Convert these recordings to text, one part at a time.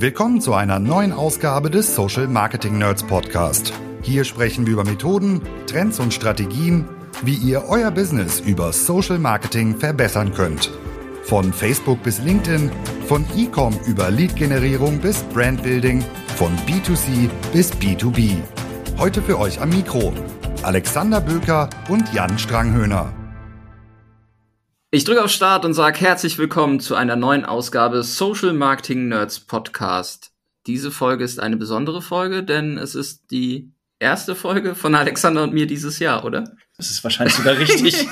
Willkommen zu einer neuen Ausgabe des Social Marketing Nerds Podcast. Hier sprechen wir über Methoden, Trends und Strategien, wie ihr euer Business über Social Marketing verbessern könnt. Von Facebook bis LinkedIn, von E-Com über Lead-Generierung bis Brandbuilding, von B2C bis B2B. Heute für euch am Mikro Alexander Böker und Jan Stranghöhner. Ich drücke auf Start und sage herzlich willkommen zu einer neuen Ausgabe Social Marketing Nerds Podcast. Diese Folge ist eine besondere Folge, denn es ist die erste Folge von Alexander und mir dieses Jahr, oder? Das ist wahrscheinlich sogar richtig.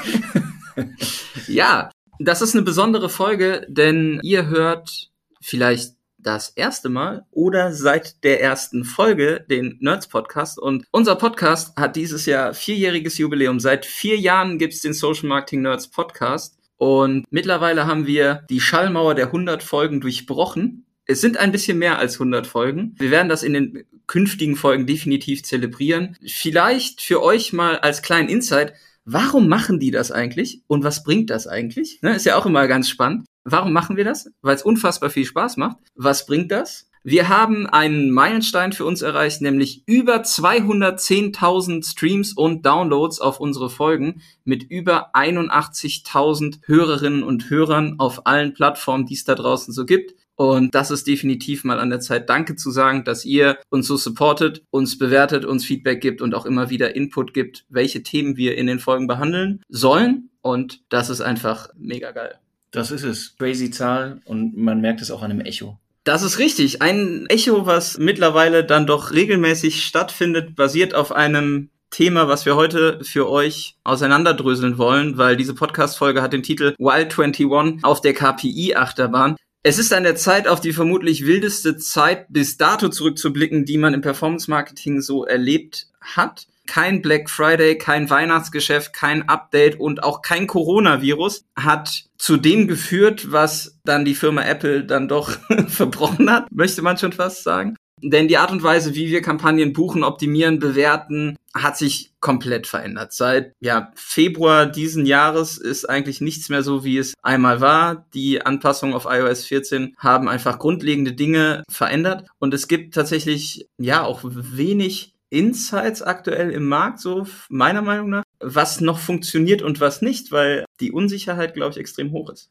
ja, das ist eine besondere Folge, denn ihr hört vielleicht das erste Mal oder seit der ersten Folge den Nerds Podcast. Und unser Podcast hat dieses Jahr vierjähriges Jubiläum. Seit vier Jahren gibt's den Social Marketing Nerds Podcast. Und mittlerweile haben wir die Schallmauer der 100 Folgen durchbrochen. Es sind ein bisschen mehr als 100 Folgen. Wir werden das in den künftigen Folgen definitiv zelebrieren. Vielleicht für euch mal als kleinen Insight, warum machen die das eigentlich und was bringt das eigentlich? Ne, ist ja auch immer ganz spannend. Warum machen wir das? Weil es unfassbar viel Spaß macht. Was bringt das? Wir haben einen Meilenstein für uns erreicht, nämlich über 210.000 Streams und Downloads auf unsere Folgen mit über 81.000 Hörerinnen und Hörern auf allen Plattformen, die es da draußen so gibt. Und das ist definitiv mal an der Zeit, Danke zu sagen, dass ihr uns so supportet, uns bewertet, uns Feedback gibt und auch immer wieder Input gibt, welche Themen wir in den Folgen behandeln sollen. Und das ist einfach mega geil. Das ist es. Crazy Zahl und man merkt es auch an dem Echo. Das ist richtig. Ein Echo, was mittlerweile dann doch regelmäßig stattfindet, basiert auf einem Thema, was wir heute für euch auseinanderdröseln wollen, weil diese Podcast-Folge hat den Titel Wild 21 auf der KPI-Achterbahn. Es ist an der Zeit, auf die vermutlich wildeste Zeit bis dato zurückzublicken, die man im Performance-Marketing so erlebt hat kein Black Friday, kein Weihnachtsgeschäft, kein Update und auch kein Coronavirus hat zu dem geführt, was dann die Firma Apple dann doch verbrochen hat, möchte man schon fast sagen. Denn die Art und Weise, wie wir Kampagnen buchen, optimieren, bewerten, hat sich komplett verändert. Seit ja, Februar diesen Jahres ist eigentlich nichts mehr so, wie es einmal war. Die Anpassungen auf iOS 14 haben einfach grundlegende Dinge verändert und es gibt tatsächlich ja auch wenig Insights aktuell im Markt, so meiner Meinung nach, was noch funktioniert und was nicht, weil die Unsicherheit, glaube ich, extrem hoch ist.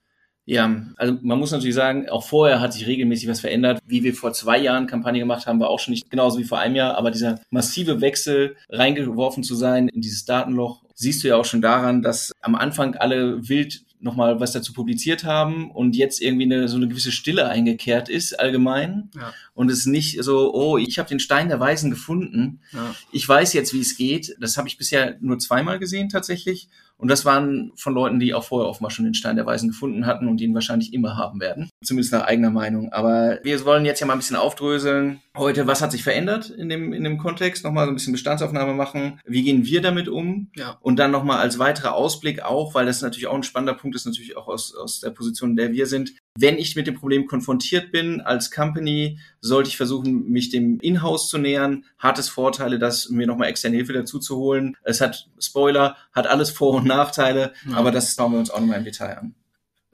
Ja, also man muss natürlich sagen, auch vorher hat sich regelmäßig was verändert. Wie wir vor zwei Jahren Kampagne gemacht haben, war auch schon nicht genauso wie vor einem Jahr, aber dieser massive Wechsel reingeworfen zu sein in dieses Datenloch, siehst du ja auch schon daran, dass am Anfang alle wild nochmal was dazu publiziert haben und jetzt irgendwie eine, so eine gewisse Stille eingekehrt ist allgemein ja. und es nicht so, oh, ich habe den Stein der Weisen gefunden, ja. ich weiß jetzt, wie es geht. Das habe ich bisher nur zweimal gesehen tatsächlich und das waren von Leuten, die auch vorher offenbar schon den Stein der Weisen gefunden hatten und ihn wahrscheinlich immer haben werden. Zumindest nach eigener Meinung. Aber wir wollen jetzt ja mal ein bisschen aufdröseln. Heute, was hat sich verändert in dem, in dem Kontext? Nochmal so ein bisschen Bestandsaufnahme machen. Wie gehen wir damit um? Ja. Und dann nochmal als weiterer Ausblick auch, weil das natürlich auch ein spannender Punkt ist, natürlich auch aus, aus der Position, in der wir sind. Wenn ich mit dem Problem konfrontiert bin als Company, sollte ich versuchen, mich dem Inhouse zu nähern. Hat es Vorteile, dass mir nochmal externe Hilfe dazu zu holen. Es hat, Spoiler, hat alles Vor- und Nachteile, ja. aber das schauen wir uns auch nochmal im Detail an.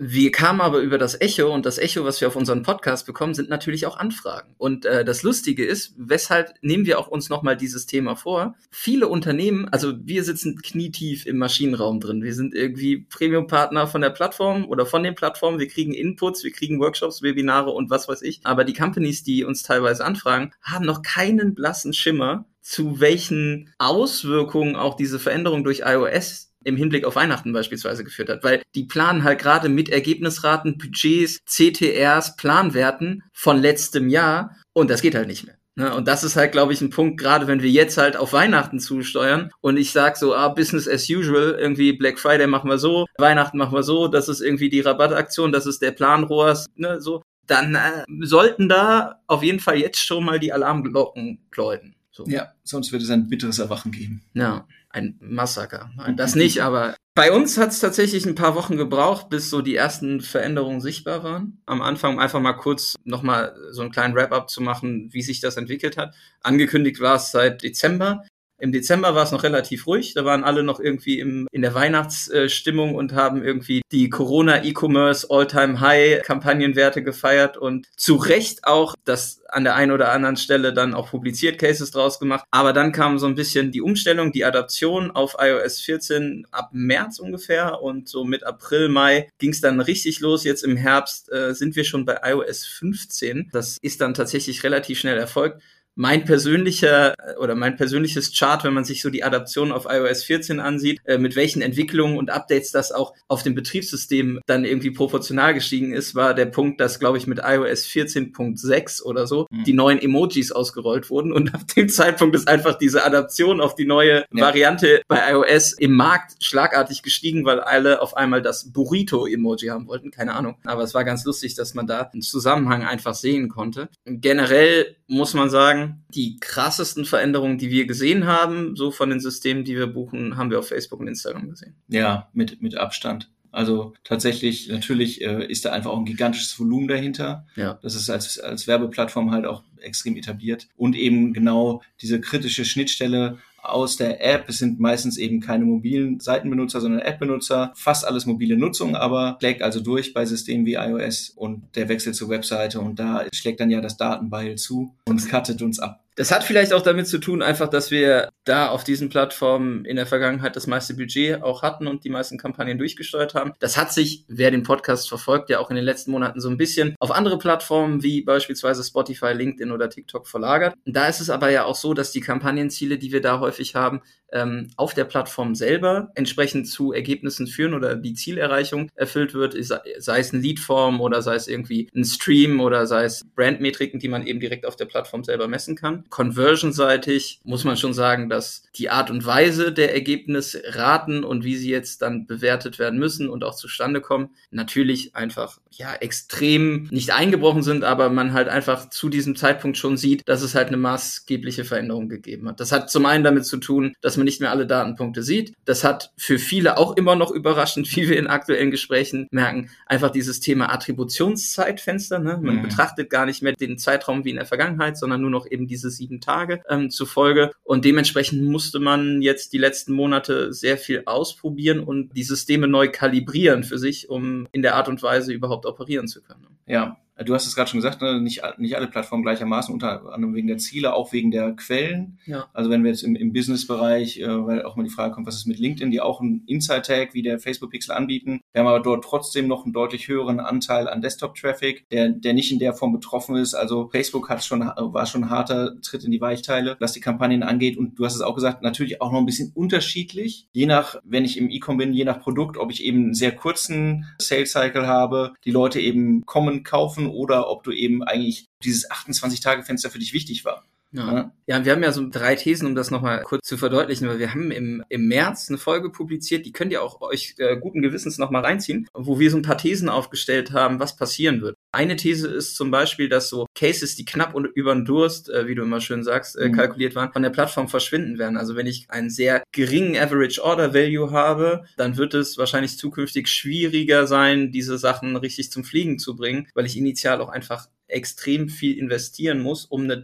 Wir kamen aber über das Echo und das Echo, was wir auf unseren Podcast bekommen, sind natürlich auch Anfragen. Und äh, das Lustige ist, weshalb nehmen wir auch uns nochmal dieses Thema vor? Viele Unternehmen, also wir sitzen knietief im Maschinenraum drin. Wir sind irgendwie Premium-Partner von der Plattform oder von den Plattformen. Wir kriegen Inputs, wir kriegen Workshops, Webinare und was weiß ich. Aber die Companies, die uns teilweise anfragen, haben noch keinen blassen Schimmer, zu welchen Auswirkungen auch diese Veränderung durch iOS im Hinblick auf Weihnachten beispielsweise geführt hat, weil die planen halt gerade mit Ergebnisraten, Budgets, CTRs, Planwerten von letztem Jahr und das geht halt nicht mehr. Ne? Und das ist halt, glaube ich, ein Punkt, gerade wenn wir jetzt halt auf Weihnachten zusteuern und ich sag so, ah, Business as usual, irgendwie Black Friday machen wir so, Weihnachten machen wir so, das ist irgendwie die Rabattaktion, das ist der Planrohrs, ne, so, dann äh, sollten da auf jeden Fall jetzt schon mal die Alarmglocken läuten. So. Ja, sonst wird es ein bitteres Erwachen geben. Ja ein Massaker. Das nicht, aber bei uns hat es tatsächlich ein paar Wochen gebraucht, bis so die ersten Veränderungen sichtbar waren. Am Anfang einfach mal kurz nochmal so einen kleinen Wrap-up zu machen, wie sich das entwickelt hat. Angekündigt war es seit Dezember. Im Dezember war es noch relativ ruhig. Da waren alle noch irgendwie im, in der Weihnachtsstimmung und haben irgendwie die Corona E-Commerce All-Time High Kampagnenwerte gefeiert und zu Recht auch das an der einen oder anderen Stelle dann auch publiziert, Cases draus gemacht. Aber dann kam so ein bisschen die Umstellung, die Adaption auf iOS 14 ab März ungefähr und so mit April, Mai ging es dann richtig los. Jetzt im Herbst äh, sind wir schon bei iOS 15. Das ist dann tatsächlich relativ schnell erfolgt mein persönlicher oder mein persönliches Chart, wenn man sich so die Adaption auf iOS 14 ansieht, äh, mit welchen Entwicklungen und Updates das auch auf dem Betriebssystem dann irgendwie proportional gestiegen ist, war der Punkt, dass, glaube ich, mit iOS 14.6 oder so mhm. die neuen Emojis ausgerollt wurden und ab dem Zeitpunkt ist einfach diese Adaption auf die neue ja. Variante bei iOS im Markt schlagartig gestiegen, weil alle auf einmal das Burrito-Emoji haben wollten, keine Ahnung. Aber es war ganz lustig, dass man da einen Zusammenhang einfach sehen konnte. Generell muss man sagen, die krassesten Veränderungen, die wir gesehen haben, so von den Systemen, die wir buchen, haben wir auf Facebook und Instagram gesehen. Ja, mit, mit Abstand. Also tatsächlich, natürlich äh, ist da einfach auch ein gigantisches Volumen dahinter. Ja. Das ist als, als Werbeplattform halt auch extrem etabliert. Und eben genau diese kritische Schnittstelle aus der App. Es sind meistens eben keine mobilen Seitenbenutzer, sondern App-Benutzer. Fast alles mobile Nutzung, aber schlägt also durch bei Systemen wie iOS und der Wechsel zur Webseite und da schlägt dann ja das Datenbeil zu und cuttet uns ab. Das hat vielleicht auch damit zu tun, einfach, dass wir da auf diesen Plattformen in der Vergangenheit das meiste Budget auch hatten und die meisten Kampagnen durchgesteuert haben. Das hat sich, wer den Podcast verfolgt, ja auch in den letzten Monaten so ein bisschen auf andere Plattformen wie beispielsweise Spotify, LinkedIn oder TikTok verlagert. Da ist es aber ja auch so, dass die Kampagnenziele, die wir da häufig haben, ähm, auf der Plattform selber entsprechend zu Ergebnissen führen oder die Zielerreichung erfüllt wird, sei es eine Leadform oder sei es irgendwie ein Stream oder sei es Brandmetriken, die man eben direkt auf der Plattform selber messen kann. Conversion-seitig muss man schon sagen, dass die Art und Weise der Ergebnisraten und wie sie jetzt dann bewertet werden müssen und auch zustande kommen, natürlich einfach ja extrem nicht eingebrochen sind, aber man halt einfach zu diesem Zeitpunkt schon sieht, dass es halt eine maßgebliche Veränderung gegeben hat. Das hat zum einen damit zu tun, dass man nicht mehr alle Datenpunkte sieht. Das hat für viele auch immer noch überraschend, wie wir in aktuellen Gesprächen merken, einfach dieses Thema Attributionszeitfenster. Ne? Man mhm. betrachtet gar nicht mehr den Zeitraum wie in der Vergangenheit, sondern nur noch eben sieben Tage ähm, zufolge. Und dementsprechend musste man jetzt die letzten Monate sehr viel ausprobieren und die Systeme neu kalibrieren für sich, um in der Art und Weise überhaupt operieren zu können. Ja, Du hast es gerade schon gesagt, ne? nicht, nicht alle Plattformen gleichermaßen, unter anderem wegen der Ziele, auch wegen der Quellen. Ja. Also wenn wir jetzt im, im Business-Bereich, äh, weil auch mal die Frage kommt, was ist mit LinkedIn, die auch einen Inside-Tag wie der Facebook-Pixel anbieten. Wir haben aber dort trotzdem noch einen deutlich höheren Anteil an Desktop-Traffic, der, der nicht in der Form betroffen ist. Also Facebook hat schon, war schon ein harter Tritt in die Weichteile, was die Kampagnen angeht. Und du hast es auch gesagt, natürlich auch noch ein bisschen unterschiedlich. Je nach, wenn ich im E-Com bin, je nach Produkt, ob ich eben einen sehr kurzen Sales-Cycle habe, die Leute eben kommen, kaufen, oder ob du eben eigentlich dieses 28-Tage-Fenster für dich wichtig war. Ja. ja, wir haben ja so drei Thesen, um das nochmal kurz zu verdeutlichen, weil wir haben im, im März eine Folge publiziert, die könnt ihr auch euch äh, guten Gewissens nochmal reinziehen, wo wir so ein paar Thesen aufgestellt haben, was passieren wird. Eine These ist zum Beispiel, dass so Cases, die knapp und über den Durst, äh, wie du immer schön sagst, äh, mhm. kalkuliert waren, von der Plattform verschwinden werden. Also wenn ich einen sehr geringen Average Order Value habe, dann wird es wahrscheinlich zukünftig schwieriger sein, diese Sachen richtig zum Fliegen zu bringen, weil ich initial auch einfach extrem viel investieren muss, um eine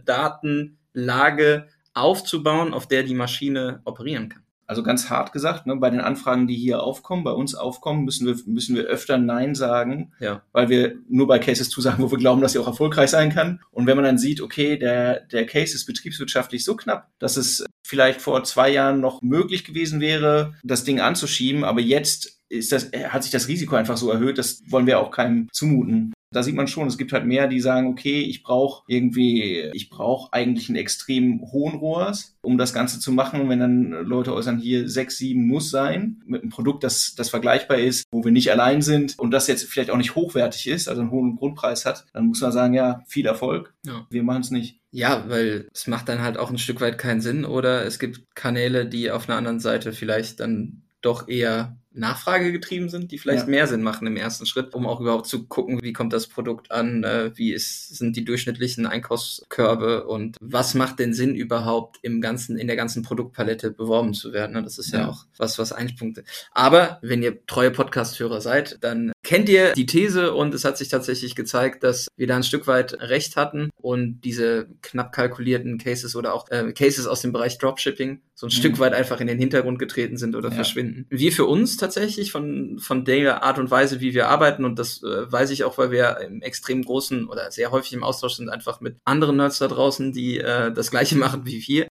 Datenlage aufzubauen, auf der die Maschine operieren kann. Also ganz hart gesagt, ne, bei den Anfragen, die hier aufkommen, bei uns aufkommen, müssen wir, müssen wir öfter Nein sagen, ja. weil wir nur bei Cases zusagen, wo wir glauben, dass sie auch erfolgreich sein kann. Und wenn man dann sieht, okay, der, der Case ist betriebswirtschaftlich so knapp, dass es vielleicht vor zwei Jahren noch möglich gewesen wäre, das Ding anzuschieben, aber jetzt ist das, hat sich das Risiko einfach so erhöht, das wollen wir auch keinem zumuten. Da sieht man schon, es gibt halt mehr, die sagen, okay, ich brauche irgendwie, ich brauche eigentlich einen extrem hohen ROAS, um das Ganze zu machen. Wenn dann Leute äußern, hier sechs, sieben muss sein, mit einem Produkt, das, das vergleichbar ist, wo wir nicht allein sind und das jetzt vielleicht auch nicht hochwertig ist, also einen hohen Grundpreis hat, dann muss man sagen, ja, viel Erfolg. Ja. Wir machen es nicht. Ja, weil es macht dann halt auch ein Stück weit keinen Sinn oder es gibt Kanäle, die auf einer anderen Seite vielleicht dann doch eher Nachfrage getrieben sind, die vielleicht ja. mehr Sinn machen im ersten Schritt, um auch überhaupt zu gucken, wie kommt das Produkt an, äh, wie ist, sind die durchschnittlichen Einkaufskörbe und was macht denn Sinn überhaupt im ganzen, in der ganzen Produktpalette beworben zu werden. Ne? Das ist ja, ja auch was, was Einpunkte. Aber wenn ihr treue Podcast-Hörer seid, dann kennt ihr die These und es hat sich tatsächlich gezeigt, dass wir da ein Stück weit recht hatten und diese knapp kalkulierten Cases oder auch äh, Cases aus dem Bereich Dropshipping so ein mhm. Stück weit einfach in den Hintergrund getreten sind oder ja. verschwinden. Wir für uns tatsächlich von, von der Art und Weise, wie wir arbeiten und das äh, weiß ich auch, weil wir im extrem großen oder sehr häufig im Austausch sind, einfach mit anderen Nerds da draußen, die äh, das gleiche machen wie wir,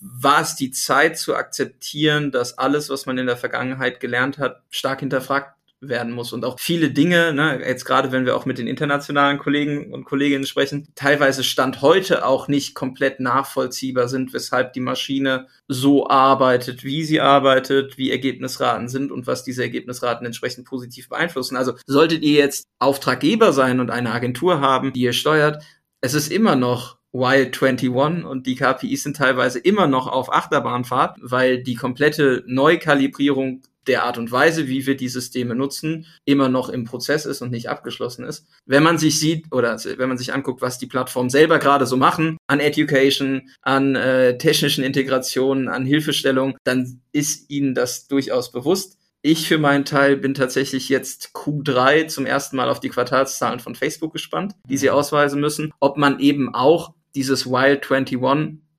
war es die Zeit zu akzeptieren, dass alles, was man in der Vergangenheit gelernt hat, stark hinterfragt werden muss und auch viele Dinge, ne, jetzt gerade wenn wir auch mit den internationalen Kollegen und Kolleginnen sprechen, teilweise Stand heute auch nicht komplett nachvollziehbar sind, weshalb die Maschine so arbeitet, wie sie arbeitet, wie Ergebnisraten sind und was diese Ergebnisraten entsprechend positiv beeinflussen. Also solltet ihr jetzt Auftraggeber sein und eine Agentur haben, die ihr steuert, es ist immer noch Wild 21 und die KPIs sind teilweise immer noch auf Achterbahnfahrt, weil die komplette Neukalibrierung der Art und Weise, wie wir die Systeme nutzen, immer noch im Prozess ist und nicht abgeschlossen ist. Wenn man sich sieht oder wenn man sich anguckt, was die Plattformen selber gerade so machen, an Education, an äh, technischen Integrationen, an Hilfestellung, dann ist ihnen das durchaus bewusst. Ich für meinen Teil bin tatsächlich jetzt Q3 zum ersten Mal auf die Quartalszahlen von Facebook gespannt, die sie ausweisen müssen, ob man eben auch dieses Wild 21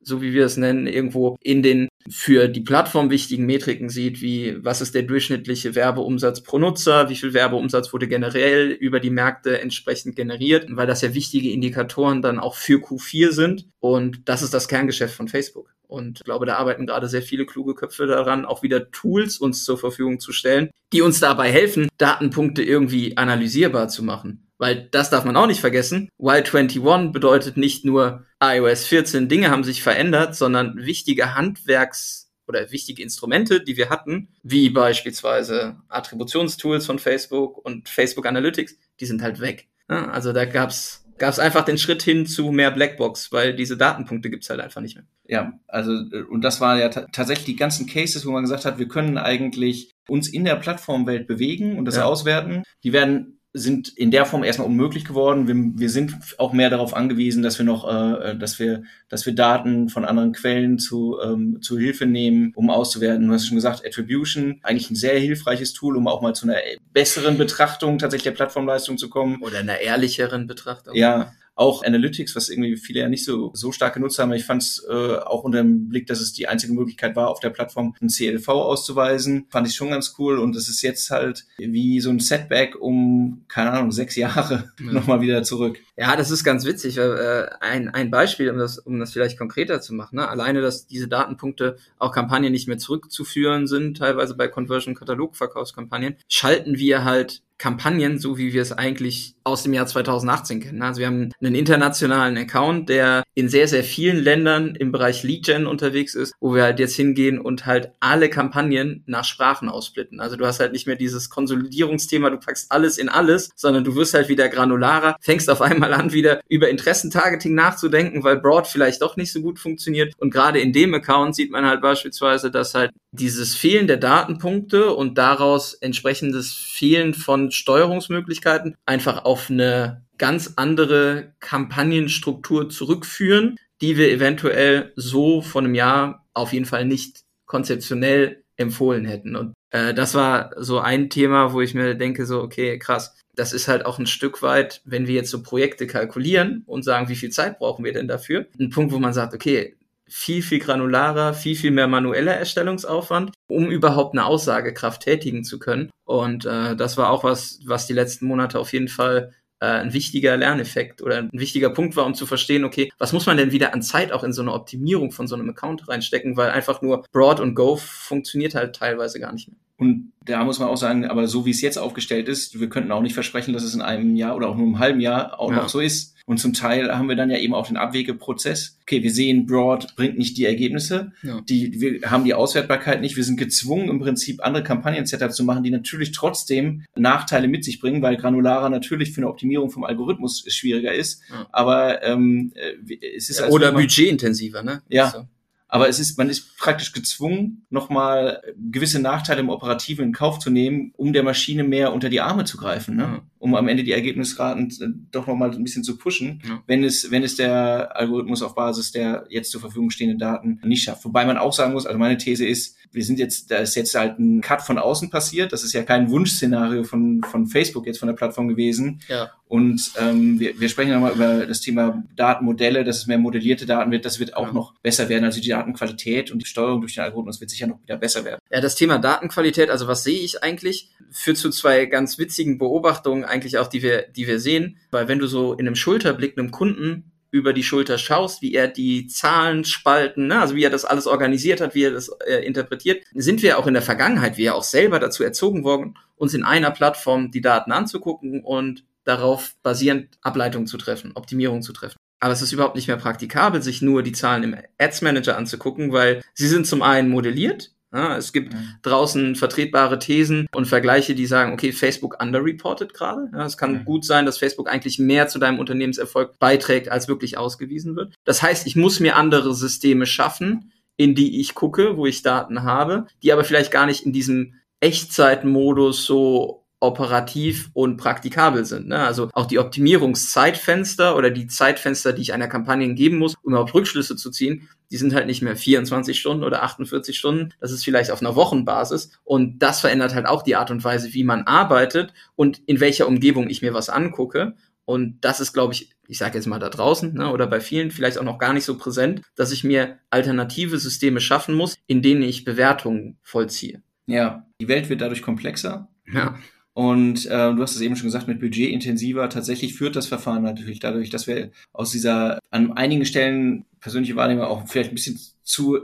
so wie wir es nennen, irgendwo in den für die Plattform wichtigen Metriken sieht, wie was ist der durchschnittliche Werbeumsatz pro Nutzer, wie viel Werbeumsatz wurde generell über die Märkte entsprechend generiert, weil das ja wichtige Indikatoren dann auch für Q4 sind und das ist das Kerngeschäft von Facebook. Und ich glaube, da arbeiten gerade sehr viele kluge Köpfe daran, auch wieder Tools uns zur Verfügung zu stellen, die uns dabei helfen, Datenpunkte irgendwie analysierbar zu machen. Weil das darf man auch nicht vergessen. Wild 21 bedeutet nicht nur iOS 14 Dinge haben sich verändert, sondern wichtige Handwerks- oder wichtige Instrumente, die wir hatten, wie beispielsweise Attributionstools von Facebook und Facebook Analytics, die sind halt weg. Also da gab's gab's einfach den Schritt hin zu mehr Blackbox, weil diese Datenpunkte gibt's halt einfach nicht mehr. Ja, also äh, und das war ja tatsächlich die ganzen Cases, wo man gesagt hat, wir können eigentlich uns in der Plattformwelt bewegen und das ja. auswerten. Die werden sind in der Form erstmal unmöglich geworden. Wir, wir sind auch mehr darauf angewiesen, dass wir noch, äh, dass wir, dass wir Daten von anderen Quellen zu, ähm, zu Hilfe nehmen, um auszuwerten. Du hast schon gesagt, Attribution, eigentlich ein sehr hilfreiches Tool, um auch mal zu einer besseren Betrachtung tatsächlich der Plattformleistung zu kommen. Oder einer ehrlicheren Betrachtung. Ja, auch Analytics, was irgendwie viele ja nicht so, so stark genutzt haben. Ich fand es äh, auch unter dem Blick, dass es die einzige Möglichkeit war, auf der Plattform ein CLV auszuweisen. Fand ich schon ganz cool. Und das ist jetzt halt wie so ein Setback um, keine Ahnung, sechs Jahre ja. nochmal wieder zurück. Ja, das ist ganz witzig. Äh, ein, ein Beispiel, um das, um das vielleicht konkreter zu machen. Ne? Alleine, dass diese Datenpunkte auch Kampagnen nicht mehr zurückzuführen sind, teilweise bei Conversion-Katalog-Verkaufskampagnen, schalten wir halt Kampagnen, so wie wir es eigentlich aus dem Jahr 2018 kennen. Also wir haben einen internationalen Account, der in sehr, sehr vielen Ländern im Bereich Lead Gen unterwegs ist, wo wir halt jetzt hingehen und halt alle Kampagnen nach Sprachen aussplitten. Also du hast halt nicht mehr dieses Konsolidierungsthema, du packst alles in alles, sondern du wirst halt wieder granularer, fängst auf einmal an, wieder über Interessentargeting nachzudenken, weil Broad vielleicht doch nicht so gut funktioniert. Und gerade in dem Account sieht man halt beispielsweise, dass halt dieses Fehlen der Datenpunkte und daraus entsprechendes Fehlen von Steuerungsmöglichkeiten einfach auf eine ganz andere Kampagnenstruktur zurückführen, die wir eventuell so von einem Jahr auf jeden Fall nicht konzeptionell empfohlen hätten. Und äh, das war so ein Thema, wo ich mir denke, so, okay, krass, das ist halt auch ein Stück weit, wenn wir jetzt so Projekte kalkulieren und sagen, wie viel Zeit brauchen wir denn dafür? Ein Punkt, wo man sagt, okay, viel, viel granularer, viel, viel mehr manueller Erstellungsaufwand, um überhaupt eine Aussagekraft tätigen zu können. Und äh, das war auch was, was die letzten Monate auf jeden Fall äh, ein wichtiger Lerneffekt oder ein wichtiger Punkt war, um zu verstehen, okay, was muss man denn wieder an Zeit auch in so eine Optimierung von so einem Account reinstecken, weil einfach nur Broad und Go funktioniert halt teilweise gar nicht mehr. Und da muss man auch sagen, aber so wie es jetzt aufgestellt ist, wir könnten auch nicht versprechen, dass es in einem Jahr oder auch nur einem halben Jahr auch ja. noch so ist. Und zum Teil haben wir dann ja eben auch den Abwegeprozess. Okay, wir sehen, Broad bringt nicht die Ergebnisse. Ja. Die, wir haben die Auswertbarkeit nicht. Wir sind gezwungen, im Prinzip andere Kampagnen-Setups zu machen, die natürlich trotzdem Nachteile mit sich bringen, weil Granularer natürlich für eine Optimierung vom Algorithmus schwieriger ist. Ja. Aber ähm, äh, es ist ja, Oder budgetintensiver, ne? Ja. So. Aber es ist, man ist praktisch gezwungen, nochmal gewisse Nachteile im Operativen in Kauf zu nehmen, um der Maschine mehr unter die Arme zu greifen. Ne? Um am Ende die Ergebnisraten äh, doch nochmal ein bisschen zu pushen, ja. wenn es, wenn es der Algorithmus auf Basis der jetzt zur Verfügung stehenden Daten nicht schafft. Wobei man auch sagen muss, also meine These ist, wir sind jetzt, da ist jetzt halt ein Cut von außen passiert. Das ist ja kein Wunschszenario von, von Facebook jetzt von der Plattform gewesen. Ja. Und ähm, wir, wir sprechen nochmal über das Thema Datenmodelle, dass es mehr modellierte Daten wird. Das wird auch ja. noch besser werden. Also die Datenqualität und die Steuerung durch den Algorithmus wird sicher noch wieder besser werden. Ja, das Thema Datenqualität, also was sehe ich eigentlich, führt zu zwei ganz witzigen Beobachtungen eigentlich auch, die wir, die wir sehen. Weil wenn du so in einem Schulterblick einem Kunden über die Schulter schaust, wie er die Zahlen spalten, ne? also wie er das alles organisiert hat, wie er das äh, interpretiert, sind wir auch in der Vergangenheit, wir auch selber dazu erzogen worden, uns in einer Plattform die Daten anzugucken und darauf basierend Ableitungen zu treffen, Optimierungen zu treffen. Aber es ist überhaupt nicht mehr praktikabel, sich nur die Zahlen im Ads Manager anzugucken, weil sie sind zum einen modelliert, es gibt mhm. draußen vertretbare Thesen und Vergleiche, die sagen, okay, Facebook underreported gerade. Es kann mhm. gut sein, dass Facebook eigentlich mehr zu deinem Unternehmenserfolg beiträgt, als wirklich ausgewiesen wird. Das heißt, ich muss mir andere Systeme schaffen, in die ich gucke, wo ich Daten habe, die aber vielleicht gar nicht in diesem Echtzeitmodus so operativ und praktikabel sind. Ne? Also auch die Optimierungszeitfenster oder die Zeitfenster, die ich einer Kampagne geben muss, um überhaupt Rückschlüsse zu ziehen, die sind halt nicht mehr 24 Stunden oder 48 Stunden. Das ist vielleicht auf einer Wochenbasis. Und das verändert halt auch die Art und Weise, wie man arbeitet und in welcher Umgebung ich mir was angucke. Und das ist, glaube ich, ich sage jetzt mal da draußen ne, oder bei vielen vielleicht auch noch gar nicht so präsent, dass ich mir alternative Systeme schaffen muss, in denen ich Bewertungen vollziehe. Ja, die Welt wird dadurch komplexer. Ja. Und äh, du hast es eben schon gesagt, mit Budget intensiver. Tatsächlich führt das Verfahren natürlich dadurch, dass wir aus dieser an einigen Stellen persönliche Wahrnehmung auch vielleicht ein bisschen zu äh,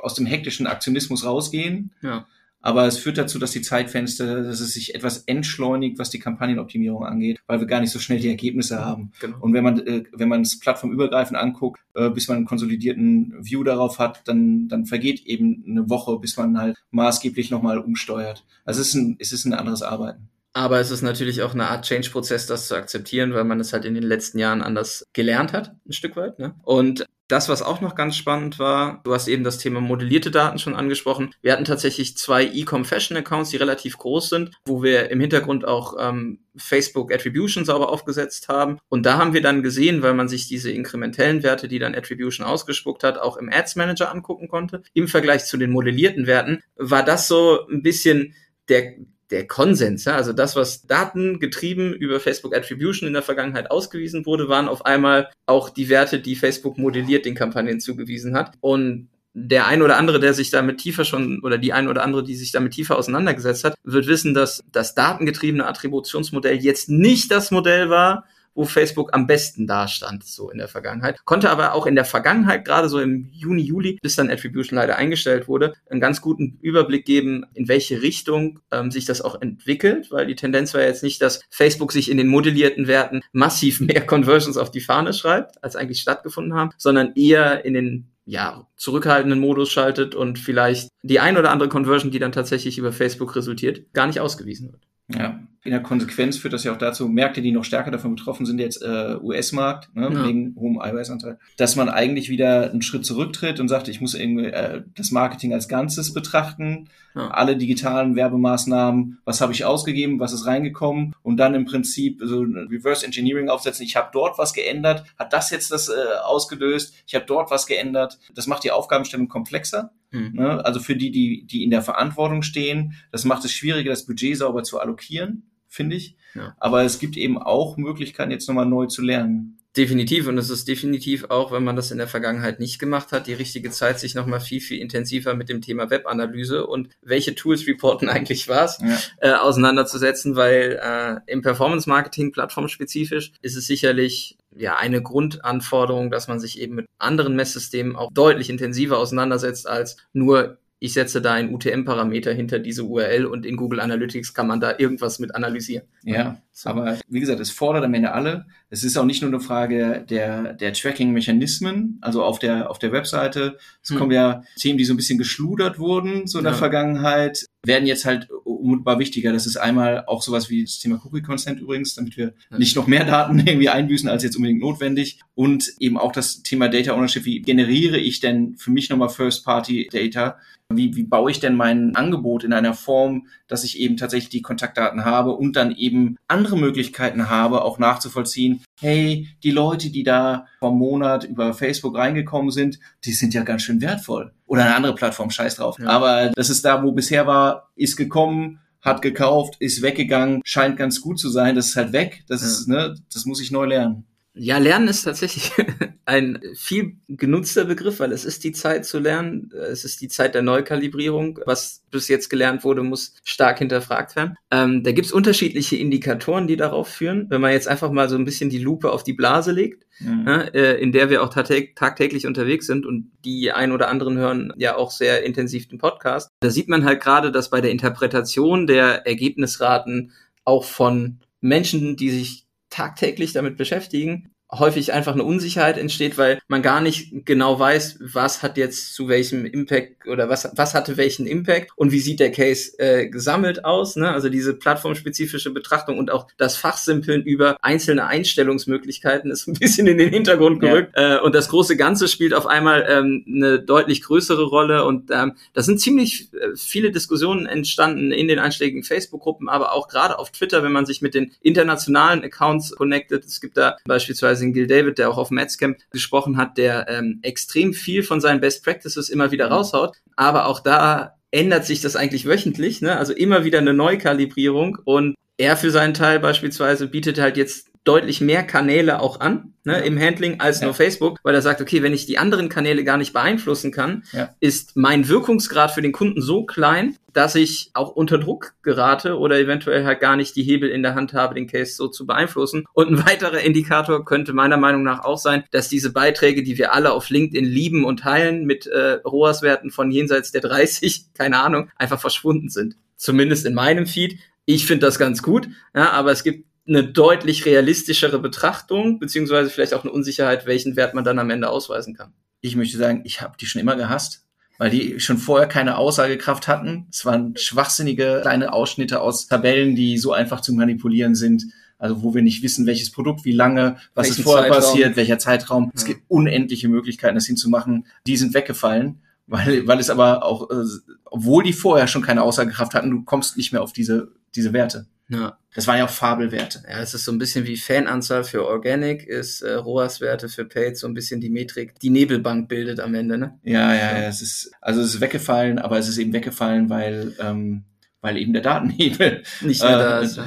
aus dem hektischen Aktionismus rausgehen. Ja. Aber es führt dazu, dass die Zeitfenster, dass es sich etwas entschleunigt, was die Kampagnenoptimierung angeht, weil wir gar nicht so schnell die Ergebnisse haben. Genau. Und wenn man, äh, wenn man es plattformübergreifend anguckt, äh, bis man einen konsolidierten View darauf hat, dann, dann vergeht eben eine Woche, bis man halt maßgeblich nochmal umsteuert. Also es ist ein, es ist ein anderes Arbeiten. Aber es ist natürlich auch eine Art Change-Prozess, das zu akzeptieren, weil man es halt in den letzten Jahren anders gelernt hat, ein Stück weit. Ne? Und das, was auch noch ganz spannend war, du hast eben das Thema modellierte Daten schon angesprochen. Wir hatten tatsächlich zwei E-Com Fashion Accounts, die relativ groß sind, wo wir im Hintergrund auch ähm, Facebook Attribution sauber aufgesetzt haben. Und da haben wir dann gesehen, weil man sich diese inkrementellen Werte, die dann Attribution ausgespuckt hat, auch im Ads Manager angucken konnte. Im Vergleich zu den modellierten Werten war das so ein bisschen der, der Konsens, ja, also das, was datengetrieben über Facebook Attribution in der Vergangenheit ausgewiesen wurde, waren auf einmal auch die Werte, die Facebook modelliert den Kampagnen zugewiesen hat. Und der ein oder andere, der sich damit tiefer schon, oder die ein oder andere, die sich damit tiefer auseinandergesetzt hat, wird wissen, dass das datengetriebene Attributionsmodell jetzt nicht das Modell war, wo Facebook am besten dastand, so in der Vergangenheit. Konnte aber auch in der Vergangenheit, gerade so im Juni, Juli, bis dann Attribution leider eingestellt wurde, einen ganz guten Überblick geben, in welche Richtung ähm, sich das auch entwickelt, weil die Tendenz war jetzt nicht, dass Facebook sich in den modellierten Werten massiv mehr Conversions auf die Fahne schreibt, als eigentlich stattgefunden haben, sondern eher in den ja, zurückhaltenden Modus schaltet und vielleicht die ein oder andere Conversion, die dann tatsächlich über Facebook resultiert, gar nicht ausgewiesen wird. Ja, in der Konsequenz führt das ja auch dazu, Märkte, die noch stärker davon betroffen sind, jetzt äh, US-Markt, ne, ja. wegen hohem Eiweißanteil, dass man eigentlich wieder einen Schritt zurücktritt und sagt, ich muss irgendwie äh, das Marketing als Ganzes betrachten, ja. alle digitalen Werbemaßnahmen, was habe ich ausgegeben, was ist reingekommen und dann im Prinzip so Reverse Engineering aufsetzen, ich habe dort was geändert, hat das jetzt das äh, ausgelöst, ich habe dort was geändert. Das macht die Aufgabenstellung komplexer. Mhm. Ne? Also für die, die, die in der Verantwortung stehen, das macht es schwieriger, das Budget sauber zu allokieren, finde ich. Ja. Aber es gibt eben auch Möglichkeiten, jetzt nochmal neu zu lernen. Definitiv. Und es ist definitiv auch, wenn man das in der Vergangenheit nicht gemacht hat, die richtige Zeit, sich nochmal viel, viel intensiver mit dem Thema Webanalyse und welche Tools reporten eigentlich was, ja. äh, auseinanderzusetzen, weil äh, im Performance-Marketing plattformspezifisch ist es sicherlich ja eine Grundanforderung, dass man sich eben mit anderen Messsystemen auch deutlich intensiver auseinandersetzt als nur ich setze da einen UTM-Parameter hinter diese URL und in Google Analytics kann man da irgendwas mit analysieren. Ja, so. aber wie gesagt, es fordert am Ende alle. Es ist auch nicht nur eine Frage der, der Tracking-Mechanismen, also auf der, auf der Webseite. Es hm. kommen ja Themen, die so ein bisschen geschludert wurden, so in ja. der Vergangenheit, werden jetzt halt unmittelbar wichtiger. Das ist einmal auch sowas wie das Thema Cookie Consent übrigens, damit wir ja. nicht noch mehr Daten irgendwie einbüßen als jetzt unbedingt notwendig. Und eben auch das Thema Data Ownership. Wie generiere ich denn für mich nochmal First Party Data? Wie, wie baue ich denn mein Angebot in einer Form, dass ich eben tatsächlich die Kontaktdaten habe und dann eben andere Möglichkeiten habe, auch nachzuvollziehen, hey, die Leute, die da vom Monat über Facebook reingekommen sind, die sind ja ganz schön wertvoll. Oder eine andere Plattform, scheiß drauf. Ja. Aber das ist da, wo bisher war, ist gekommen, hat gekauft, ist weggegangen, scheint ganz gut zu sein, das ist halt weg. Das ja. ist, ne, das muss ich neu lernen. Ja, Lernen ist tatsächlich ein viel genutzter Begriff, weil es ist die Zeit zu lernen. Es ist die Zeit der Neukalibrierung. Was bis jetzt gelernt wurde, muss stark hinterfragt werden. Ähm, da gibt's unterschiedliche Indikatoren, die darauf führen. Wenn man jetzt einfach mal so ein bisschen die Lupe auf die Blase legt, mhm. äh, in der wir auch tagtäglich unterwegs sind und die ein oder anderen hören ja auch sehr intensiv den Podcast, da sieht man halt gerade, dass bei der Interpretation der Ergebnisraten auch von Menschen, die sich tagtäglich damit beschäftigen, häufig einfach eine Unsicherheit entsteht, weil man gar nicht genau weiß, was hat jetzt zu welchem Impact oder was, was hatte welchen Impact und wie sieht der Case äh, gesammelt aus. Ne? Also diese plattformspezifische Betrachtung und auch das Fachsimpeln über einzelne Einstellungsmöglichkeiten ist ein bisschen in den Hintergrund gerückt. Ja. Äh, und das große Ganze spielt auf einmal ähm, eine deutlich größere Rolle. Und ähm, da sind ziemlich äh, viele Diskussionen entstanden in den einschlägigen Facebook-Gruppen, aber auch gerade auf Twitter, wenn man sich mit den internationalen Accounts connectet. Es gibt da beispielsweise den Gil David, der auch auf Matscamp gesprochen hat, der ähm, extrem viel von seinen Best Practices immer wieder mhm. raushaut. Aber auch da ändert sich das eigentlich wöchentlich, ne? Also immer wieder eine Neukalibrierung und er für seinen Teil beispielsweise bietet halt jetzt deutlich mehr Kanäle auch an ne, ja. im Handling als ja. nur Facebook, weil er sagt, okay, wenn ich die anderen Kanäle gar nicht beeinflussen kann, ja. ist mein Wirkungsgrad für den Kunden so klein, dass ich auch unter Druck gerate oder eventuell halt gar nicht die Hebel in der Hand habe, den Case so zu beeinflussen. Und ein weiterer Indikator könnte meiner Meinung nach auch sein, dass diese Beiträge, die wir alle auf LinkedIn lieben und teilen, mit äh, ROAS-Werten von jenseits der 30, keine Ahnung, einfach verschwunden sind. Zumindest in meinem Feed. Ich finde das ganz gut, ja, aber es gibt eine deutlich realistischere Betrachtung, beziehungsweise vielleicht auch eine Unsicherheit, welchen Wert man dann am Ende ausweisen kann. Ich möchte sagen, ich habe die schon immer gehasst, weil die schon vorher keine Aussagekraft hatten. Es waren schwachsinnige kleine Ausschnitte aus Tabellen, die so einfach zu manipulieren sind. Also wo wir nicht wissen, welches Produkt, wie lange, was Welchen ist vorher Zeitraum. passiert, welcher Zeitraum. Ja. Es gibt unendliche Möglichkeiten, das hinzumachen. Die sind weggefallen, weil, weil es aber auch, äh, obwohl die vorher schon keine Aussagekraft hatten, du kommst nicht mehr auf diese, diese Werte. Ja. Das waren ja auch Fabelwerte. Ja, es ist so ein bisschen wie Fananzahl für Organic, ist äh, ROAS-Werte für Paid so ein bisschen die Metrik, die Nebelbank bildet am Ende, ne? Ja, ja, ja. Es ist, also es ist weggefallen, aber es ist eben weggefallen, weil, ähm, weil eben der Datenhebel nicht mehr da äh, ist.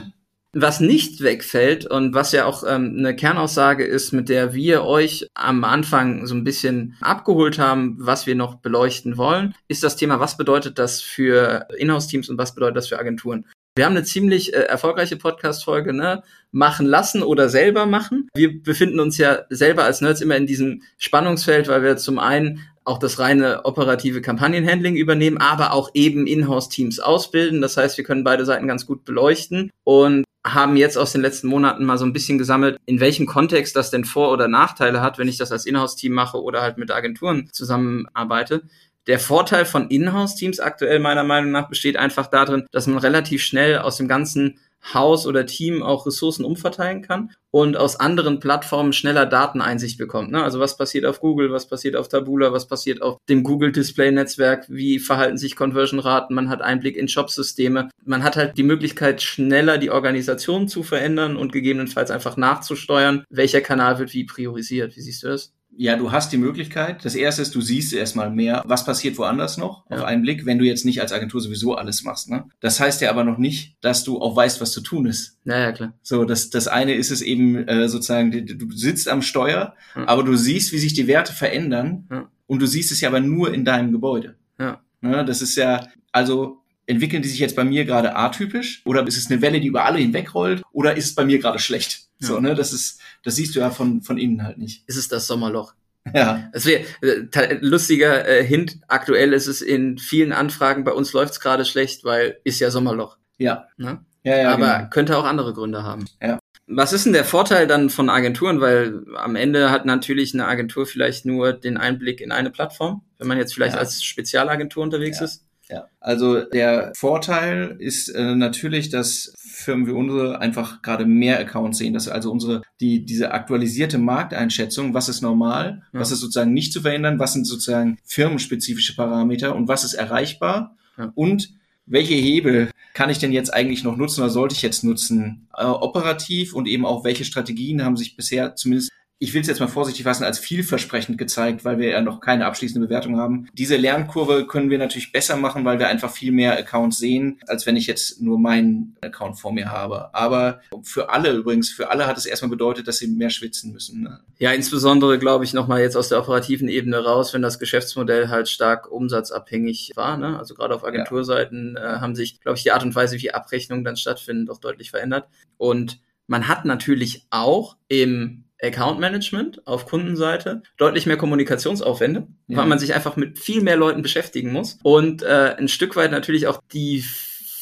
Was nicht wegfällt und was ja auch ähm, eine Kernaussage ist, mit der wir euch am Anfang so ein bisschen abgeholt haben, was wir noch beleuchten wollen, ist das Thema, was bedeutet das für Inhouse-Teams und was bedeutet das für Agenturen? Wir haben eine ziemlich äh, erfolgreiche Podcast-Folge, ne? Machen lassen oder selber machen. Wir befinden uns ja selber als Nerds immer in diesem Spannungsfeld, weil wir zum einen auch das reine operative Kampagnenhandling übernehmen, aber auch eben Inhouse-Teams ausbilden. Das heißt, wir können beide Seiten ganz gut beleuchten und haben jetzt aus den letzten Monaten mal so ein bisschen gesammelt, in welchem Kontext das denn Vor- oder Nachteile hat, wenn ich das als Inhouse-Team mache oder halt mit Agenturen zusammenarbeite. Der Vorteil von Inhouse-Teams aktuell meiner Meinung nach besteht einfach darin, dass man relativ schnell aus dem ganzen Haus oder Team auch Ressourcen umverteilen kann und aus anderen Plattformen schneller Dateneinsicht bekommt. Ne? Also was passiert auf Google, was passiert auf Taboola, was passiert auf dem Google Display Netzwerk, wie verhalten sich Conversion-Raten, man hat Einblick in Shop-Systeme, man hat halt die Möglichkeit, schneller die Organisation zu verändern und gegebenenfalls einfach nachzusteuern, welcher Kanal wird wie priorisiert. Wie siehst du das? Ja, du hast die Möglichkeit. Das erste ist, du siehst erstmal mehr, was passiert woanders noch ja. auf einen Blick, wenn du jetzt nicht als Agentur sowieso alles machst. Ne? Das heißt ja aber noch nicht, dass du auch weißt, was zu tun ist. Ja, ja, klar. So, das, das eine ist es eben äh, sozusagen, du sitzt am Steuer, ja. aber du siehst, wie sich die Werte verändern ja. und du siehst es ja aber nur in deinem Gebäude. Ja. Ne? Das ist ja, also entwickeln die sich jetzt bei mir gerade atypisch oder ist es eine Welle, die über alle hinwegrollt oder ist es bei mir gerade schlecht? Ja. So, ne, das ist, das siehst du ja von, von innen halt nicht. Ist es das Sommerloch? Ja. Es wäre äh, lustiger äh, Hint. Aktuell ist es in vielen Anfragen. Bei uns läuft es gerade schlecht, weil ist ja Sommerloch. Ja. Ne? Ja, ja. Aber genau. könnte auch andere Gründe haben. Ja. Was ist denn der Vorteil dann von Agenturen? Weil am Ende hat natürlich eine Agentur vielleicht nur den Einblick in eine Plattform, wenn man jetzt vielleicht ja. als Spezialagentur unterwegs ja. ist. Ja, also der Vorteil ist äh, natürlich, dass Firmen wie unsere einfach gerade mehr Accounts sehen. dass also unsere, die, diese aktualisierte Markteinschätzung, was ist normal, ja. was ist sozusagen nicht zu verändern, was sind sozusagen firmenspezifische Parameter und was ist erreichbar ja. und welche Hebel kann ich denn jetzt eigentlich noch nutzen oder sollte ich jetzt nutzen, äh, operativ und eben auch welche Strategien haben sich bisher zumindest ich will es jetzt mal vorsichtig fassen, als vielversprechend gezeigt, weil wir ja noch keine abschließende Bewertung haben. Diese Lernkurve können wir natürlich besser machen, weil wir einfach viel mehr Accounts sehen, als wenn ich jetzt nur meinen Account vor mir habe. Aber für alle übrigens, für alle hat es erstmal bedeutet, dass sie mehr schwitzen müssen. Ne? Ja, insbesondere glaube ich nochmal jetzt aus der operativen Ebene raus, wenn das Geschäftsmodell halt stark umsatzabhängig war. Ne? Also gerade auf Agenturseiten ja. äh, haben sich, glaube ich, die Art und Weise, wie Abrechnungen dann stattfinden, doch deutlich verändert. Und man hat natürlich auch im Account Management auf Kundenseite deutlich mehr Kommunikationsaufwände, ja. weil man sich einfach mit viel mehr Leuten beschäftigen muss und äh, ein Stück weit natürlich auch die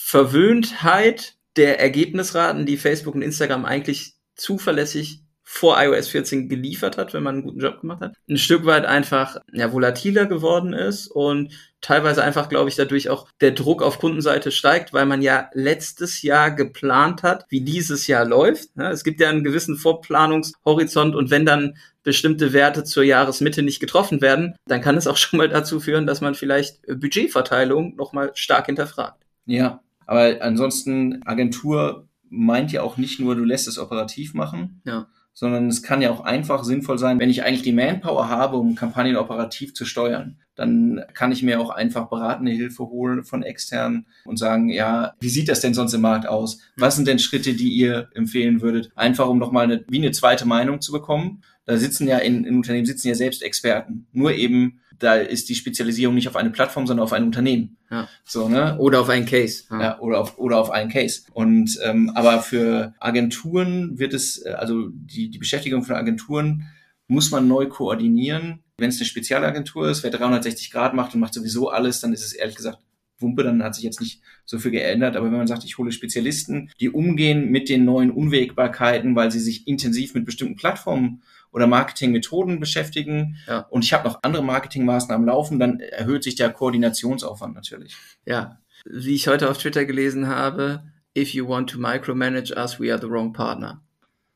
Verwöhntheit der Ergebnisraten, die Facebook und Instagram eigentlich zuverlässig vor iOS 14 geliefert hat, wenn man einen guten Job gemacht hat, ein Stück weit einfach ja, volatiler geworden ist und teilweise einfach, glaube ich, dadurch auch der Druck auf Kundenseite steigt, weil man ja letztes Jahr geplant hat, wie dieses Jahr läuft. Es gibt ja einen gewissen Vorplanungshorizont und wenn dann bestimmte Werte zur Jahresmitte nicht getroffen werden, dann kann es auch schon mal dazu führen, dass man vielleicht Budgetverteilung nochmal stark hinterfragt. Ja, aber ansonsten Agentur meint ja auch nicht nur, du lässt es operativ machen, ja sondern es kann ja auch einfach sinnvoll sein, wenn ich eigentlich die Manpower habe, um Kampagnen operativ zu steuern. Dann kann ich mir auch einfach beratende Hilfe holen von externen und sagen, ja, wie sieht das denn sonst im Markt aus? Was sind denn Schritte, die ihr empfehlen würdet? Einfach um nochmal eine, wie eine zweite Meinung zu bekommen. Da sitzen ja in, in Unternehmen sitzen ja selbst Experten. Nur eben da ist die Spezialisierung nicht auf eine Plattform, sondern auf ein Unternehmen. Ja. So, ne? Oder auf einen Case. Ja, ja oder auf oder auf einen Case. Und ähm, aber für Agenturen wird es, äh, also die, die Beschäftigung von Agenturen muss man neu koordinieren. Wenn es eine Spezialagentur ist, wer 360 Grad macht und macht sowieso alles, dann ist es ehrlich gesagt Wumpe, dann hat sich jetzt nicht so viel geändert. Aber wenn man sagt, ich hole Spezialisten, die umgehen mit den neuen Unwägbarkeiten, weil sie sich intensiv mit bestimmten Plattformen oder Marketingmethoden beschäftigen ja. und ich habe noch andere Marketingmaßnahmen laufen, dann erhöht sich der Koordinationsaufwand natürlich. Ja, wie ich heute auf Twitter gelesen habe, if you want to micromanage us, we are the wrong partner.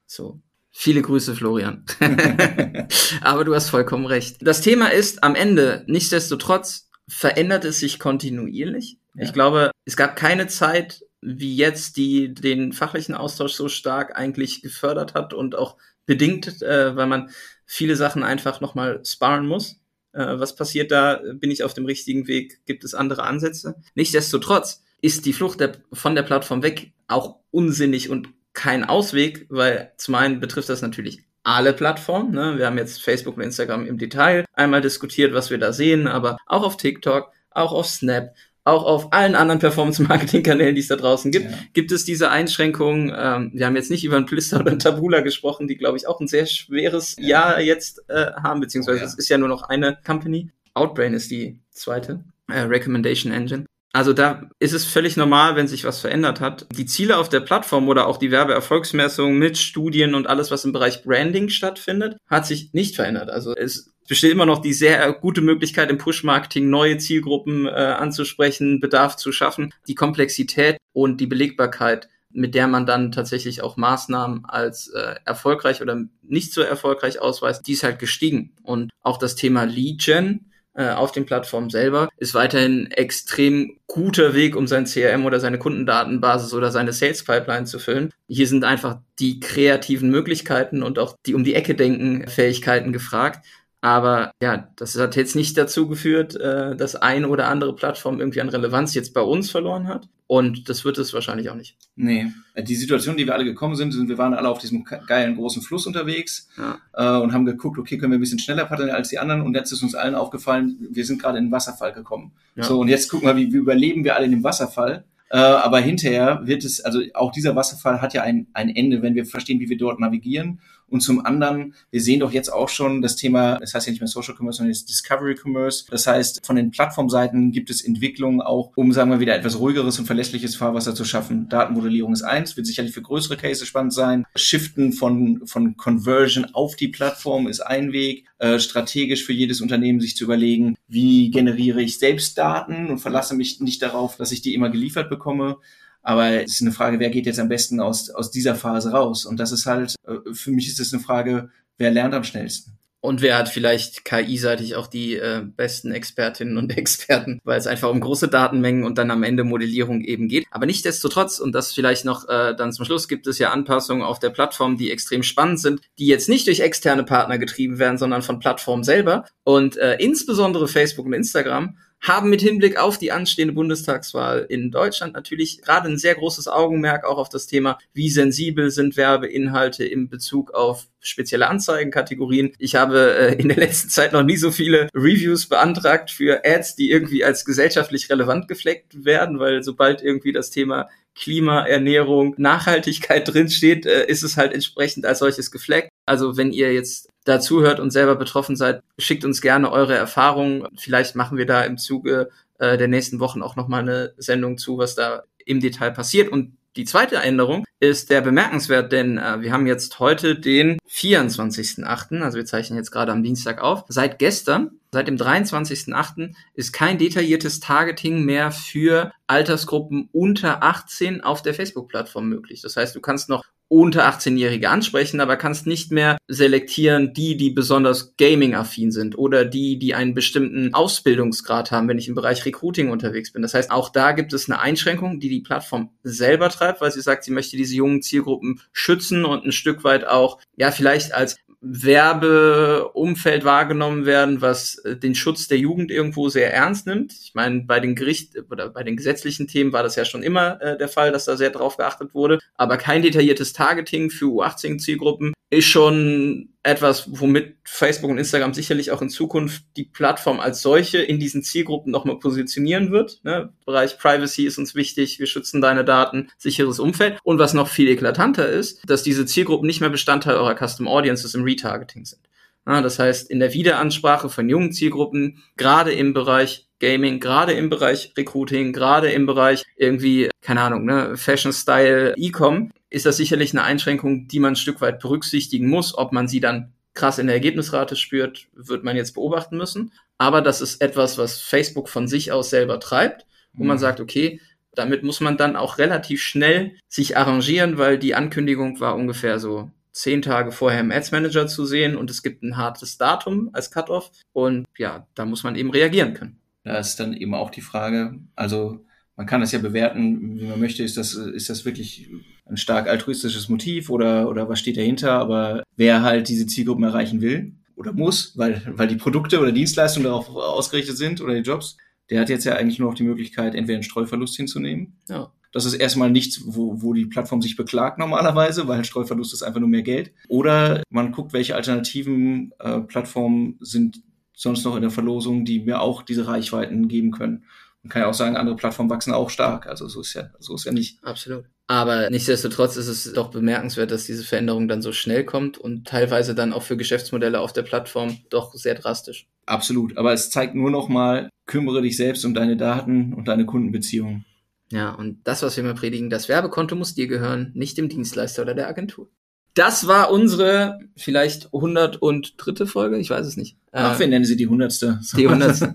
So. Viele Grüße, Florian. Aber du hast vollkommen recht. Das Thema ist am Ende, nichtsdestotrotz, verändert es sich kontinuierlich. Ja. Ich glaube, es gab keine Zeit wie jetzt, die den fachlichen Austausch so stark eigentlich gefördert hat und auch bedingt, äh, weil man viele Sachen einfach nochmal sparen muss. Äh, was passiert da? Bin ich auf dem richtigen Weg? Gibt es andere Ansätze? Nichtsdestotrotz ist die Flucht der, von der Plattform weg auch unsinnig und kein Ausweg, weil zum einen betrifft das natürlich alle Plattformen. Ne? Wir haben jetzt Facebook und Instagram im Detail einmal diskutiert, was wir da sehen, aber auch auf TikTok, auch auf Snap, auch auf allen anderen Performance-Marketing-Kanälen, die es da draußen gibt, ja. gibt es diese Einschränkungen. Ähm, wir haben jetzt nicht über ein Plister oder ein Tabula gesprochen, die, glaube ich, auch ein sehr schweres ja. Jahr jetzt äh, haben, beziehungsweise oh, ja. es ist ja nur noch eine Company. Outbrain ist die zweite äh, Recommendation Engine. Also da ist es völlig normal, wenn sich was verändert hat. Die Ziele auf der Plattform oder auch die Werbeerfolgsmessung mit Studien und alles, was im Bereich Branding stattfindet, hat sich nicht verändert. Also es besteht immer noch die sehr gute Möglichkeit im Push-Marketing neue Zielgruppen äh, anzusprechen, Bedarf zu schaffen. Die Komplexität und die Belegbarkeit, mit der man dann tatsächlich auch Maßnahmen als äh, erfolgreich oder nicht so erfolgreich ausweist, die ist halt gestiegen. Und auch das Thema Lead Gen äh, auf den Plattformen selber ist weiterhin extrem guter Weg, um sein CRM oder seine Kundendatenbasis oder seine Sales Pipeline zu füllen. Hier sind einfach die kreativen Möglichkeiten und auch die um die Ecke denken Fähigkeiten gefragt. Aber ja, das hat jetzt nicht dazu geführt, äh, dass eine oder andere Plattform irgendwie an Relevanz jetzt bei uns verloren hat. Und das wird es wahrscheinlich auch nicht. Nee. Die Situation, die wir alle gekommen sind, sind, wir waren alle auf diesem geilen großen Fluss unterwegs ja. äh, und haben geguckt, okay, können wir ein bisschen schneller paddeln als die anderen. Und jetzt ist uns allen aufgefallen, wir sind gerade in den Wasserfall gekommen. Ja. So, und jetzt gucken wir, wie, wie überleben wir alle in dem Wasserfall. Äh, aber hinterher wird es, also auch dieser Wasserfall hat ja ein, ein Ende, wenn wir verstehen, wie wir dort navigieren Und zum anderen, wir sehen doch jetzt auch schon das Thema, das heißt ja nicht mehr Social Commerce, sondern jetzt Discovery Commerce. Das heißt, von den Plattformseiten gibt es Entwicklungen auch, um, sagen wir wieder, etwas ruhigeres und verlässliches Fahrwasser zu schaffen. Datenmodellierung ist eins, wird sicherlich für größere Cases spannend sein. Shiften von, von Conversion auf die Plattform ist ein Weg. Äh, strategisch für jedes Unternehmen sich zu überlegen, wie generiere ich selbst Daten und verlasse mich nicht darauf, dass ich die immer geliefert bekomme. Aber es ist eine Frage, wer geht jetzt am besten aus, aus dieser Phase raus? Und das ist halt, äh, für mich ist es eine Frage, wer lernt am schnellsten? Und wer hat vielleicht KI-seitig auch die äh, besten Expertinnen und Experten, weil es einfach um große Datenmengen und dann am Ende Modellierung eben geht. Aber nichtdestotrotz, und das vielleicht noch äh, dann zum Schluss, gibt es ja Anpassungen auf der Plattform, die extrem spannend sind, die jetzt nicht durch externe Partner getrieben werden, sondern von Plattformen selber. Und äh, insbesondere Facebook und Instagram haben mit Hinblick auf die anstehende Bundestagswahl in Deutschland natürlich gerade ein sehr großes Augenmerk auch auf das Thema, wie sensibel sind Werbeinhalte in Bezug auf spezielle Anzeigenkategorien. Ich habe äh, in der letzten Zeit noch nie so viele Reviews beantragt für Ads, die irgendwie als gesellschaftlich relevant gefleckt werden, weil sobald irgendwie das Thema Klima, Ernährung, Nachhaltigkeit drinsteht, äh, ist es halt entsprechend als solches gefleckt. Also wenn ihr jetzt dazuhört und selber betroffen seid, schickt uns gerne eure Erfahrungen. Vielleicht machen wir da im Zuge äh, der nächsten Wochen auch nochmal eine Sendung zu, was da im Detail passiert. Und die zweite Änderung ist der bemerkenswert, denn äh, wir haben jetzt heute den 24.8., also wir zeichnen jetzt gerade am Dienstag auf. Seit gestern, seit dem 23.8. ist kein detailliertes Targeting mehr für Altersgruppen unter 18 auf der Facebook-Plattform möglich. Das heißt, du kannst noch unter 18-Jährige ansprechen, aber kannst nicht mehr selektieren, die, die besonders gaming-affin sind oder die, die einen bestimmten Ausbildungsgrad haben, wenn ich im Bereich Recruiting unterwegs bin. Das heißt, auch da gibt es eine Einschränkung, die die Plattform selber treibt, weil sie sagt, sie möchte diese jungen Zielgruppen schützen und ein Stück weit auch, ja, vielleicht als Werbeumfeld wahrgenommen werden, was äh, den Schutz der Jugend irgendwo sehr ernst nimmt. Ich meine, bei den Gericht oder bei den gesetzlichen Themen war das ja schon immer äh, der Fall, dass da sehr drauf geachtet wurde. Aber kein detailliertes Targeting für U18-Zielgruppen ist schon etwas, womit Facebook und Instagram sicherlich auch in Zukunft die Plattform als solche in diesen Zielgruppen nochmal positionieren wird. Ne? Bereich Privacy ist uns wichtig, wir schützen deine Daten, sicheres Umfeld. Und was noch viel eklatanter ist, dass diese Zielgruppen nicht mehr Bestandteil eurer Custom Audiences im Retargeting sind. Ja, das heißt, in der Wiederansprache von jungen Zielgruppen, gerade im Bereich Gaming, gerade im Bereich Recruiting, gerade im Bereich irgendwie, keine Ahnung, ne, Fashion Style, E-Com, ist das sicherlich eine Einschränkung, die man ein Stück weit berücksichtigen muss. Ob man sie dann krass in der Ergebnisrate spürt, wird man jetzt beobachten müssen. Aber das ist etwas, was Facebook von sich aus selber treibt, wo mhm. man sagt, okay, damit muss man dann auch relativ schnell sich arrangieren, weil die Ankündigung war ungefähr so zehn Tage vorher im Ads Manager zu sehen und es gibt ein hartes Datum als Cutoff und ja, da muss man eben reagieren können. Da ist dann eben auch die Frage, also man kann das ja bewerten, wie man möchte. Ist das, ist das wirklich ein stark altruistisches Motiv oder, oder was steht dahinter? Aber wer halt diese Zielgruppen erreichen will oder muss, weil, weil die Produkte oder Dienstleistungen darauf ausgerichtet sind oder die Jobs, der hat jetzt ja eigentlich nur noch die Möglichkeit, entweder einen Streuverlust hinzunehmen. Ja. Das ist erstmal nichts, wo, wo die Plattform sich beklagt normalerweise, weil Streuverlust ist einfach nur mehr Geld. Oder man guckt, welche alternativen äh, Plattformen sind sonst noch in der Verlosung, die mir auch diese Reichweiten geben können. Man kann ja auch sagen, andere Plattformen wachsen auch stark. Also so ist ja, so ist ja nicht. Absolut. Aber nichtsdestotrotz ist es doch bemerkenswert, dass diese Veränderung dann so schnell kommt und teilweise dann auch für Geschäftsmodelle auf der Plattform doch sehr drastisch. Absolut. Aber es zeigt nur noch mal, kümmere dich selbst um deine Daten und deine Kundenbeziehungen. Ja, und das, was wir immer predigen, das Werbekonto muss dir gehören, nicht dem Dienstleister oder der Agentur. Das war unsere vielleicht 103. Folge, ich weiß es nicht. Ach, wir nennen sie die 100. Die 100.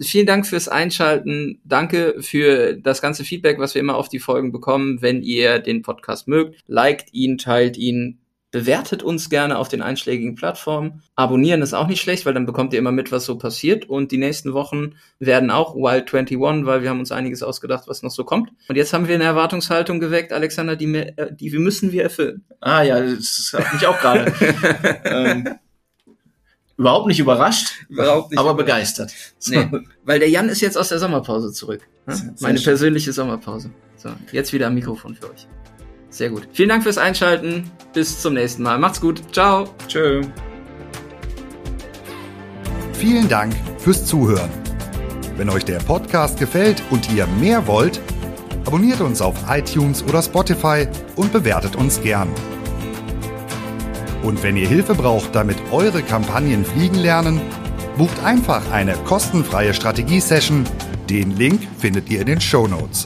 Vielen Dank fürs Einschalten. Danke für das ganze Feedback, was wir immer auf die Folgen bekommen. Wenn ihr den Podcast mögt, liked ihn, teilt ihn, bewertet uns gerne auf den einschlägigen Plattformen. Abonnieren ist auch nicht schlecht, weil dann bekommt ihr immer mit, was so passiert. Und die nächsten Wochen werden auch Wild 21, weil wir haben uns einiges ausgedacht, was noch so kommt. Und jetzt haben wir eine Erwartungshaltung geweckt, Alexander, die, wir, äh, die wir müssen wir erfüllen. Ah ja, das hat mich auch gerade. ähm, überhaupt nicht überrascht, überhaupt nicht aber überrascht. begeistert. So. Nee, weil der Jan ist jetzt aus der Sommerpause zurück. Ne? Meine schön. persönliche Sommerpause. So, jetzt wieder am Mikrofon für euch. Sehr gut. Vielen Dank fürs Einschalten. Bis zum nächsten Mal. Macht's gut. Ciao. Tschö. Vielen Dank fürs Zuhören. Wenn euch der Podcast gefällt und ihr mehr wollt, abonniert uns auf iTunes oder Spotify und bewertet uns gern. Und wenn ihr Hilfe braucht, damit eure Kampagnen fliegen lernen, bucht einfach eine kostenfreie Strategie-Session. Den Link findet ihr in den Show Notes.